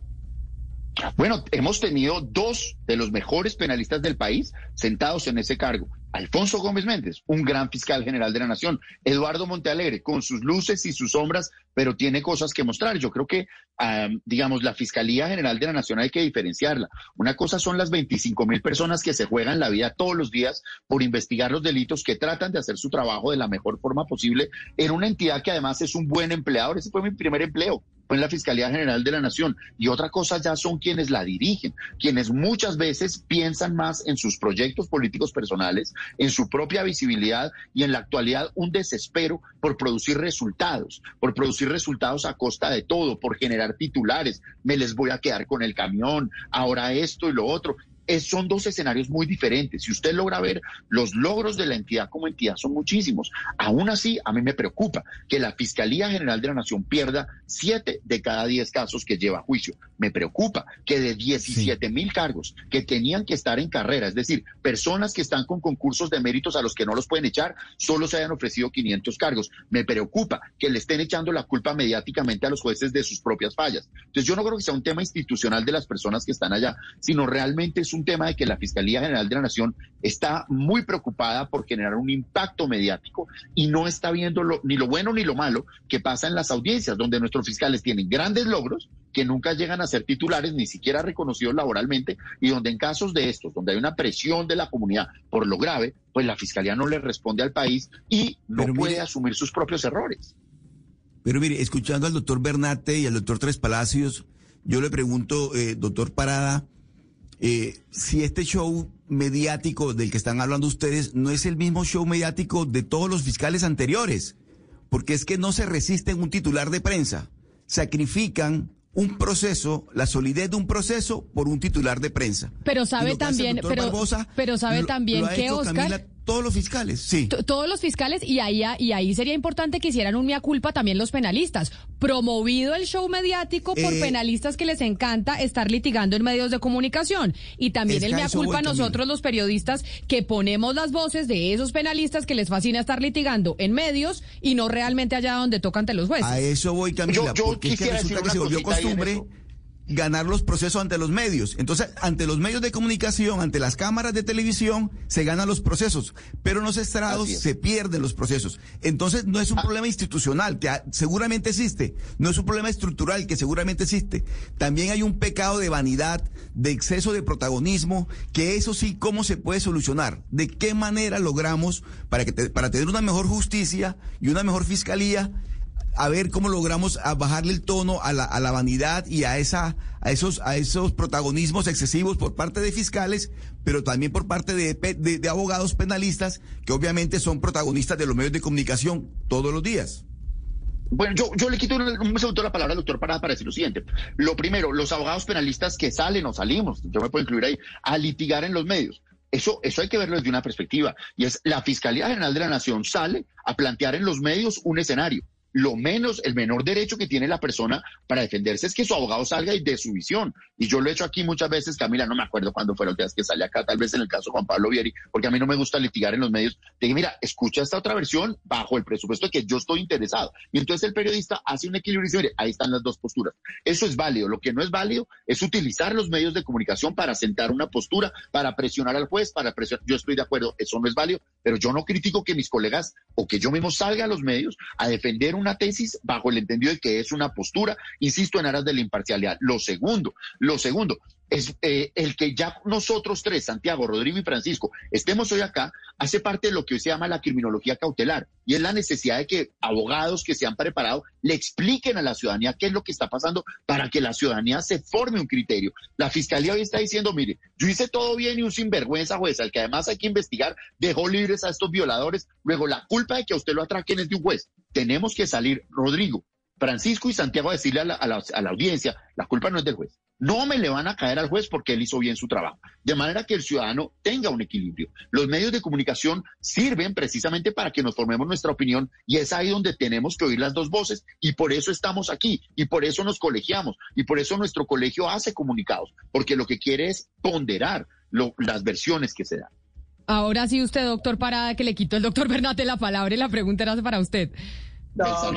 Bueno, hemos tenido dos de los mejores penalistas del país sentados en ese cargo. Alfonso Gómez Méndez, un gran fiscal general de la Nación. Eduardo Montealegre, con sus luces y sus sombras, pero tiene cosas que mostrar. Yo creo que, digamos, la Fiscalía General de la Nación hay que diferenciarla. Una cosa son las 25 mil personas que se juegan la vida todos los días por investigar los delitos, que tratan de hacer su trabajo de la mejor forma posible en una entidad que además es un buen empleador. Ese fue mi primer empleo en la Fiscalía General de la Nación. Y otra cosa ya son quienes la dirigen, quienes muchas veces piensan más en sus proyectos políticos personales, en su propia visibilidad y en la actualidad un desespero por producir resultados, por producir resultados a costa de todo, por generar titulares. Me les voy a quedar con el camión, ahora esto y lo otro son dos escenarios muy diferentes. Si usted logra ver los logros de la entidad como entidad, son muchísimos. Aún así, a mí me preocupa que la Fiscalía General de la Nación pierda siete de cada diez casos que lleva a juicio. Me preocupa que de 17 mil cargos que tenían que estar en carrera, es decir, personas que están con concursos de méritos a los que no los pueden echar, solo se hayan ofrecido 500 cargos. Me preocupa que le estén echando la culpa mediáticamente a los jueces de sus propias fallas. Entonces, yo no creo que sea un tema institucional de las personas que están allá, sino realmente es un tema de que la Fiscalía General de la Nación está muy preocupada por generar un impacto mediático y no está viendo ni lo bueno ni lo malo que pasa en las audiencias, donde nuestros fiscales tienen grandes logros que nunca llegan a ser titulares, ni siquiera reconocidos laboralmente, y donde en casos de estos, donde hay una presión de la comunidad por lo grave, pues la Fiscalía no le responde al país y no puede asumir sus propios errores. Pero mire, escuchando al doctor Bernate y al doctor Tres Palacios, yo le pregunto, eh, doctor Parada, eh, si este show mediático del que están hablando ustedes no es el mismo show mediático de todos los fiscales anteriores, porque es que no se resisten un titular de prensa, sacrifican un proceso, la solidez de un proceso por un titular de prensa. Pero sabe también, pero, pero sabe también que Oscar todos los fiscales, sí. Todos los fiscales y ahí, y ahí sería importante que hicieran un mea culpa también los penalistas. Promovido el show mediático por eh, penalistas que les encanta estar litigando en medios de comunicación. Y también el mea culpa a nosotros los periodistas que ponemos las voces de esos penalistas que les fascina estar litigando en medios y no realmente allá donde toca ante los jueces. A eso voy, Camila, porque es que resulta que se volvió costumbre ganar los procesos ante los medios. Entonces, ante los medios de comunicación, ante las cámaras de televisión, se ganan los procesos, pero en los estrados se pierden los procesos. Entonces, no es un ah. problema institucional, que seguramente existe, no es un problema estructural, que seguramente existe. También hay un pecado de vanidad, de exceso de protagonismo, que eso sí, ¿cómo se puede solucionar? ¿De qué manera logramos, para, que para tener una mejor justicia y una mejor fiscalía, a ver cómo logramos bajarle el tono a la, a la vanidad y a esa a esos a esos protagonismos excesivos por parte de fiscales, pero también por parte de, de abogados penalistas que obviamente son protagonistas de los medios de comunicación todos los días. Bueno, yo, yo le quito un, segundo la palabra al doctor para, para decir lo siguiente. Lo primero, los abogados penalistas que salen o salimos, yo me puedo incluir ahí, a litigar en los medios. Eso, eso hay que verlo desde una perspectiva. Y es la Fiscalía General de la Nación sale a plantear en los medios un escenario lo menos, el menor derecho que tiene la persona para defenderse es que su abogado salga y de su visión. Y yo lo he hecho aquí muchas veces, Camila, no me acuerdo cuándo fue la última vez que sale acá, tal vez en el caso de Juan Pablo Vieri, porque a mí no me gusta litigar en los medios. Dije, mira, escucha esta otra versión bajo el presupuesto de que yo estoy interesado. Y entonces el periodista hace un equilibrio y dice, mire, ahí están las dos posturas. Eso es válido. Lo que no es válido es utilizar los medios de comunicación para sentar una postura, para presionar al juez, para presionar. Yo estoy de acuerdo, eso no es válido, pero yo no critico que mis colegas o que yo mismo salga a los medios a defender una tesis bajo el entendido de que es una postura, insisto, en aras de la imparcialidad. Lo segundo, lo segundo, es eh, el que ya nosotros tres, Santiago, Rodrigo y Francisco, estemos hoy acá, hace parte de lo que hoy se llama la criminología cautelar, y es la necesidad de que abogados que se han preparado le expliquen a la ciudadanía qué es lo que está pasando para que la ciudadanía se forme un criterio. La fiscalía hoy está diciendo, mire, yo hice todo bien y un sinvergüenza juez, al que además hay que investigar, dejó libres a estos violadores, luego la culpa de que a usted lo atraquen es de un juez. Tenemos que salir, Rodrigo, Francisco y Santiago a decirle a la audiencia, la culpa no es del juez no me le van a caer al juez porque él hizo bien su trabajo. De manera que el ciudadano tenga un equilibrio. Los medios de comunicación sirven precisamente para que nos formemos nuestra opinión y es ahí donde tenemos que oír las dos voces y por eso estamos aquí y por eso nos colegiamos y por eso nuestro colegio hace comunicados, porque lo que quiere es ponderar las versiones que se dan. Ahora sí usted, doctor Parada, que le quito el doctor Bernate la palabra y la pregunta era para usted. No,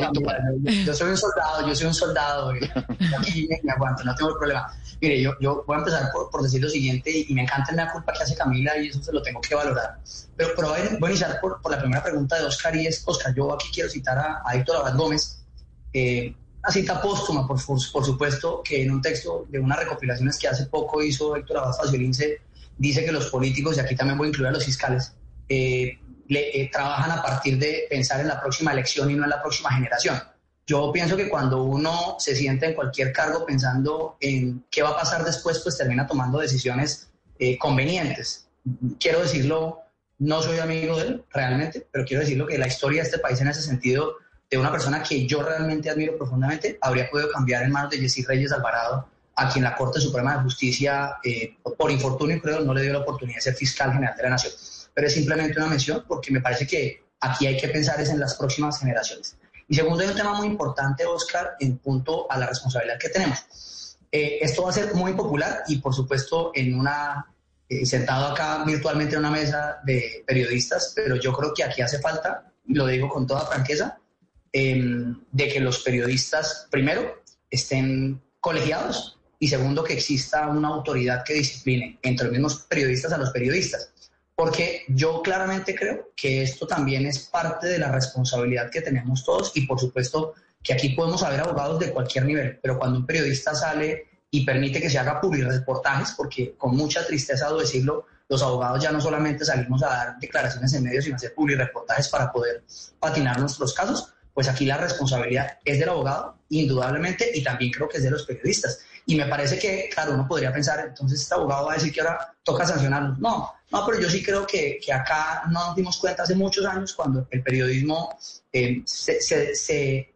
yo, soy un soldado, yo soy un soldado. *laughs* Aquí me aguanto, no tengo el problema. Mire, yo, yo voy a empezar por, por decir lo siguiente, y me encanta la culpa que hace Camila, y eso se lo tengo que valorar. Pero, pero voy, a, iniciar por, por, la primera pregunta de Oscar, y es, Oscar, yo aquí quiero citar a, a Héctor Abad Gómez, eh, una cita póstuma, por, por, supuesto, que en un texto de unas recopilaciones que hace poco hizo Héctor Abad Faciolince, dice que los políticos, y aquí también voy a incluir a los fiscales, eh, le, eh, trabajan a partir de pensar en la próxima elección y no en la próxima generación. Yo pienso que cuando uno se siente en cualquier cargo pensando en qué va a pasar después, pues termina tomando decisiones eh, convenientes. Quiero decirlo, no soy amigo de él realmente, pero quiero decirlo que la historia de este país en ese sentido, de una persona que yo realmente admiro profundamente, habría podido cambiar en manos de Jessy Reyes Alvarado, a quien la Corte Suprema de Justicia, eh, por infortunio creo, no le dio la oportunidad de ser fiscal general de la Nación pero es simplemente una mención porque me parece que aquí hay que pensar es en las próximas generaciones. Y segundo, hay un tema muy importante, Oscar, en punto a la responsabilidad que tenemos. Eh, esto va a ser muy popular y, por supuesto, en una eh, sentado acá virtualmente en una mesa de periodistas, pero yo creo que aquí hace falta, lo digo con toda franqueza, em, de que los periodistas, primero, estén colegiados y segundo, que exista una autoridad que discipline entre los mismos periodistas a los periodistas porque yo claramente creo que esto también es parte de la responsabilidad que tenemos todos y por supuesto que aquí podemos haber abogados de cualquier nivel, pero cuando un periodista sale y permite que se haga reportajes, porque con mucha tristeza debo decirlo, los abogados ya no solamente salimos a dar declaraciones en medios, sino a hacer reportajes para poder patinar nuestros casos, pues aquí la responsabilidad es del abogado, indudablemente, y también creo que es de los periodistas. Y me parece que, claro, uno podría pensar, entonces este abogado va a decir que ahora toca sancionarlos. No, no, pero yo sí creo que, que acá no nos dimos cuenta hace muchos años cuando el periodismo eh, se, se,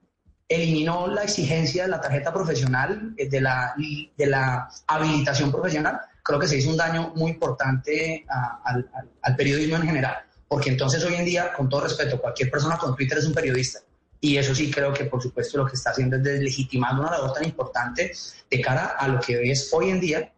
eliminó la exigencia de la tarjeta profesional, eh, de la, de la habilitación profesional. Creo que se hizo un daño muy importante al, al periodismo en general, porque entonces hoy en día, con todo respeto, cualquier persona con Twitter es un periodista y eso sí creo que, por supuesto, lo que está haciendo es deslegitimando una labor tan importante de cara a lo que es hoy en día,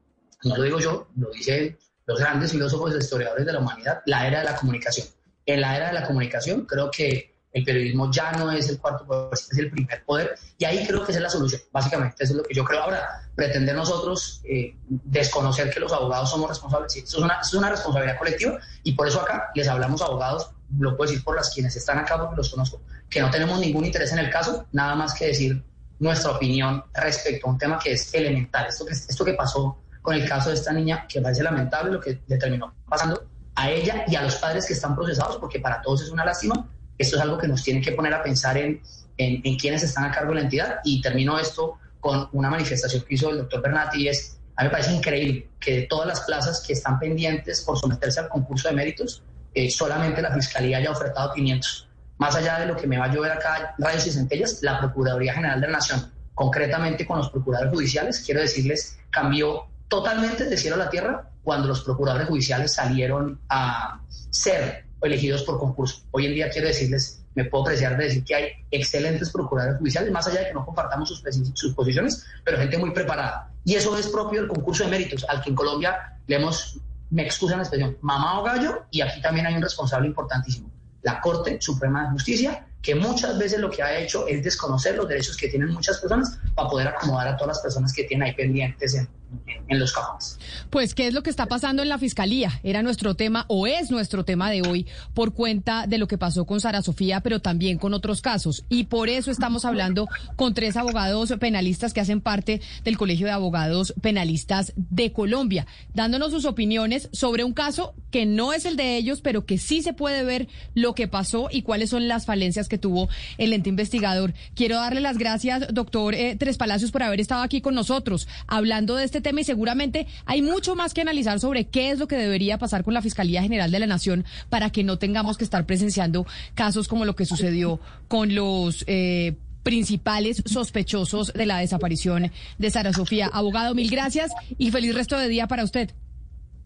no lo digo yo, lo dicen los grandes filósofos e historiadores de la humanidad, la era de la comunicación. En la era de la comunicación creo que el periodismo ya no es el cuarto poder, es el primer poder, y ahí creo que es la solución. Básicamente, eso es lo que yo creo. Ahora, pretender nosotros eh, desconocer que los abogados somos responsables, es, una, es una responsabilidad colectiva, y por eso acá les hablamos abogados, lo puedo decir por las quienes están acá porque los conozco, que no tenemos ningún interés en el caso, nada más que decir nuestra opinión respecto a un tema que es elemental. Esto que, esto que pasó con el caso de esta niña, que parece lamentable lo que le terminó pasando a ella y a los padres que están procesados, porque para todos es una lástima, esto es algo que nos tiene que poner a pensar en, en, en quiénes están a cargo de la entidad. Y termino esto con una manifestación que hizo el doctor Bernati es, a mí me parece increíble que de todas las plazas que están pendientes por someterse al concurso de méritos, eh, solamente la Fiscalía haya ofertado 500. Más allá de lo que me va a llover acá, rayos y centellas, la Procuraduría General de la Nación, concretamente con los procuradores judiciales, quiero decirles, cambió totalmente de cielo a la tierra cuando los procuradores judiciales salieron a ser elegidos por concurso. Hoy en día quiero decirles, me puedo apreciar de decir que hay excelentes procuradores judiciales, más allá de que no compartamos sus, sus posiciones, pero gente muy preparada. Y eso es propio del concurso de méritos, al que en Colombia le hemos, me excusan la expresión, mamá o gallo, y aquí también hay un responsable importantísimo, la Corte Suprema de Justicia, que muchas veces lo que ha hecho es desconocer los derechos que tienen muchas personas para poder acomodar a todas las personas que tienen ahí pendientes en, en los. Pues, ¿qué es lo que está pasando en la Fiscalía? Era nuestro tema o es nuestro tema de hoy por cuenta de lo que pasó con Sara Sofía, pero también con otros casos. Y por eso estamos hablando con tres abogados penalistas que hacen parte del Colegio de Abogados Penalistas de Colombia, dándonos sus opiniones sobre un caso que no es el de ellos, pero que sí se puede ver lo que pasó y cuáles son las falencias que tuvo el ente investigador. Quiero darle las gracias, doctor eh, Tres Palacios, por haber estado aquí con nosotros hablando de este tema y seguramente hay mucho más que analizar sobre qué es lo que debería pasar con la Fiscalía General de la Nación para que no tengamos que estar presenciando casos como lo que sucedió con los eh, principales sospechosos de la desaparición de Sara Sofía. Abogado, mil gracias y feliz resto de día para usted.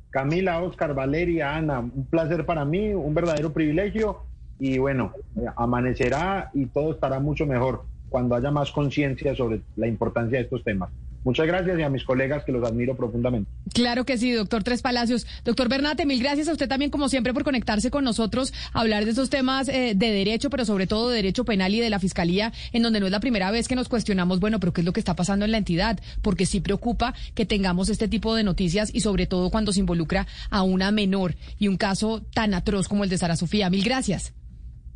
Camila, Oscar, Valeria, Ana, un placer para mí, un verdadero privilegio y bueno, amanecerá y todo estará mucho mejor cuando haya más conciencia sobre la importancia de estos temas. Muchas gracias y a mis colegas que los admiro profundamente. Claro que sí, doctor Tres Palacios. Doctor Bernate, mil gracias a usted también, como siempre, por conectarse con nosotros, a hablar de esos temas eh, de derecho, pero sobre todo de derecho penal y de la fiscalía, en donde no es la primera vez que nos cuestionamos, bueno, pero ¿qué es lo que está pasando en la entidad? Porque sí preocupa que tengamos este tipo de noticias y sobre todo cuando se involucra a una menor y un caso tan atroz como el de Sara Sofía. Mil gracias.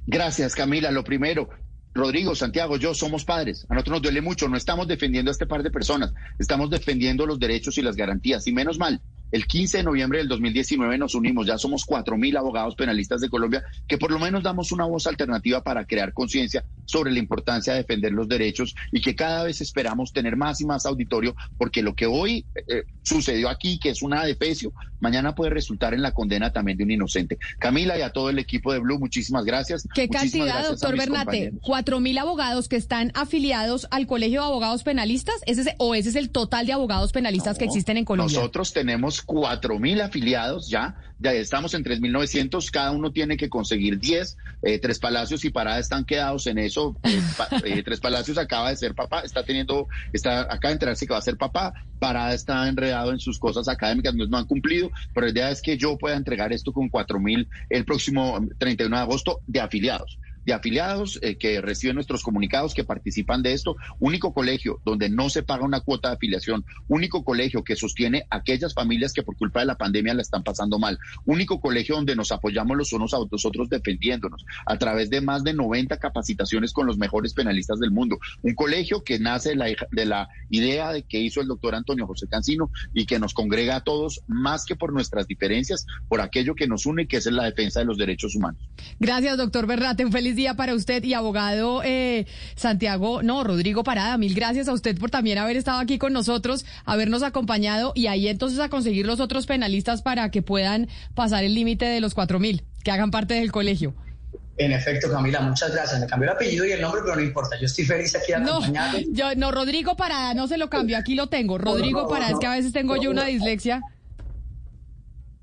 Gracias, Camila. Lo primero, Rodrigo, Santiago, yo somos padres. A nosotros nos duele mucho. No estamos defendiendo a este par de personas. Estamos defendiendo los derechos y las garantías. Y menos mal, el 15 de noviembre del 2019 nos unimos, ya somos 4.000 abogados penalistas de Colombia, que por lo menos damos una voz alternativa para crear conciencia sobre la importancia de defender los derechos y que cada vez esperamos tener más y más auditorio, porque lo que hoy eh, sucedió aquí, que es una adefesio, mañana puede resultar en la condena también de un inocente. Camila y a todo el equipo de Blue, muchísimas gracias. ¿Qué cantidad, doctor Bernate? ¿4.000 abogados que están afiliados al Colegio de Abogados Penalistas? ¿Ese es, ¿O ese es el total de abogados penalistas que existen en Colombia? Nosotros tenemos cuatro mil afiliados ya, ya estamos en 3.900, cada uno tiene que conseguir 10, eh, Tres Palacios y Parada están quedados en eso, eh, *laughs* eh, Tres Palacios acaba de ser papá, está teniendo, está acaba de enterarse que va a ser papá, Parada está enredado en sus cosas académicas, no, no han cumplido, pero la idea es que yo pueda entregar esto con cuatro mil el próximo 31 de agosto de afiliados de afiliados eh, que reciben nuestros comunicados, que participan de esto. Único colegio donde no se paga una cuota de afiliación. Único colegio que sostiene aquellas familias que por culpa de la pandemia la están pasando mal. Único colegio donde nos apoyamos los unos a los otros defendiéndonos a través de más de 90 capacitaciones con los mejores penalistas del mundo. Un colegio que nace de la, de la idea de que hizo el doctor Antonio José Cancino y que nos congrega a todos más que por nuestras diferencias, por aquello que nos une, que es la defensa de los derechos humanos. Gracias, doctor Berrate. Un feliz día para usted y abogado eh, Santiago, no, Rodrigo Parada, mil gracias a usted por también haber estado aquí con nosotros, habernos acompañado y ahí entonces a conseguir los otros penalistas para que puedan pasar el límite de los cuatro mil, que hagan parte del colegio. En efecto, Camila, muchas gracias. Me cambió el apellido y el nombre, pero no importa. Yo estoy feliz aquí acompañado. No, yo, no, Rodrigo Parada, no se lo cambio, aquí lo tengo. Rodrigo Parada, es que a veces tengo yo una dislexia.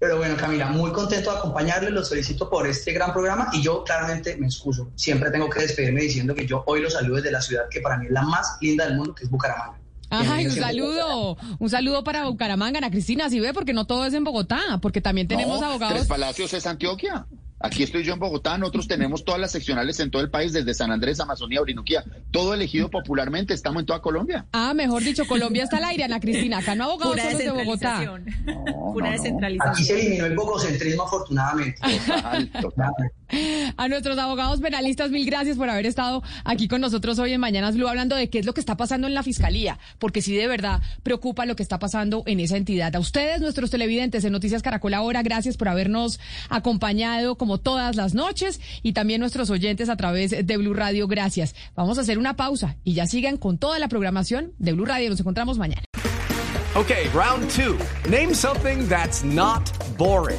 Pero bueno, Camila, muy contento de acompañarles, los felicito por este gran programa y yo claramente me excuso. Siempre tengo que despedirme diciendo que yo hoy los saludo desde la ciudad que para mí es la más linda del mundo, que es Bucaramanga. Ay, un saludo, un saludo para Bucaramanga, Ana Cristina, si ve, porque no todo es en Bogotá, porque también tenemos abogados. Tres Palacios es Antioquia. Aquí estoy yo en Bogotá, nosotros tenemos todas las seccionales en todo el país, desde San Andrés, Amazonía, Orinoquía, todo elegido popularmente, estamos en toda Colombia. Ah, mejor dicho, Colombia está al aire, Ana Cristina, acá no abogados solo de Bogotá. Pura descentralización. Aquí se eliminó el bogocentrismo afortunadamente. Total, total. A nuestros abogados penalistas, mil gracias por haber estado aquí con nosotros hoy en Mañanas Blue hablando de qué es lo que está pasando en la fiscalía, porque sí de verdad preocupa lo que está pasando en esa entidad. A ustedes, nuestros televidentes en Noticias Caracol ahora, gracias por habernos acompañado como todas las noches y también nuestros oyentes a través de Blue Radio, gracias. Vamos a hacer una pausa y ya sigan con toda la programación de Blue Radio. Nos encontramos mañana. Okay, round two. Name something that's not boring.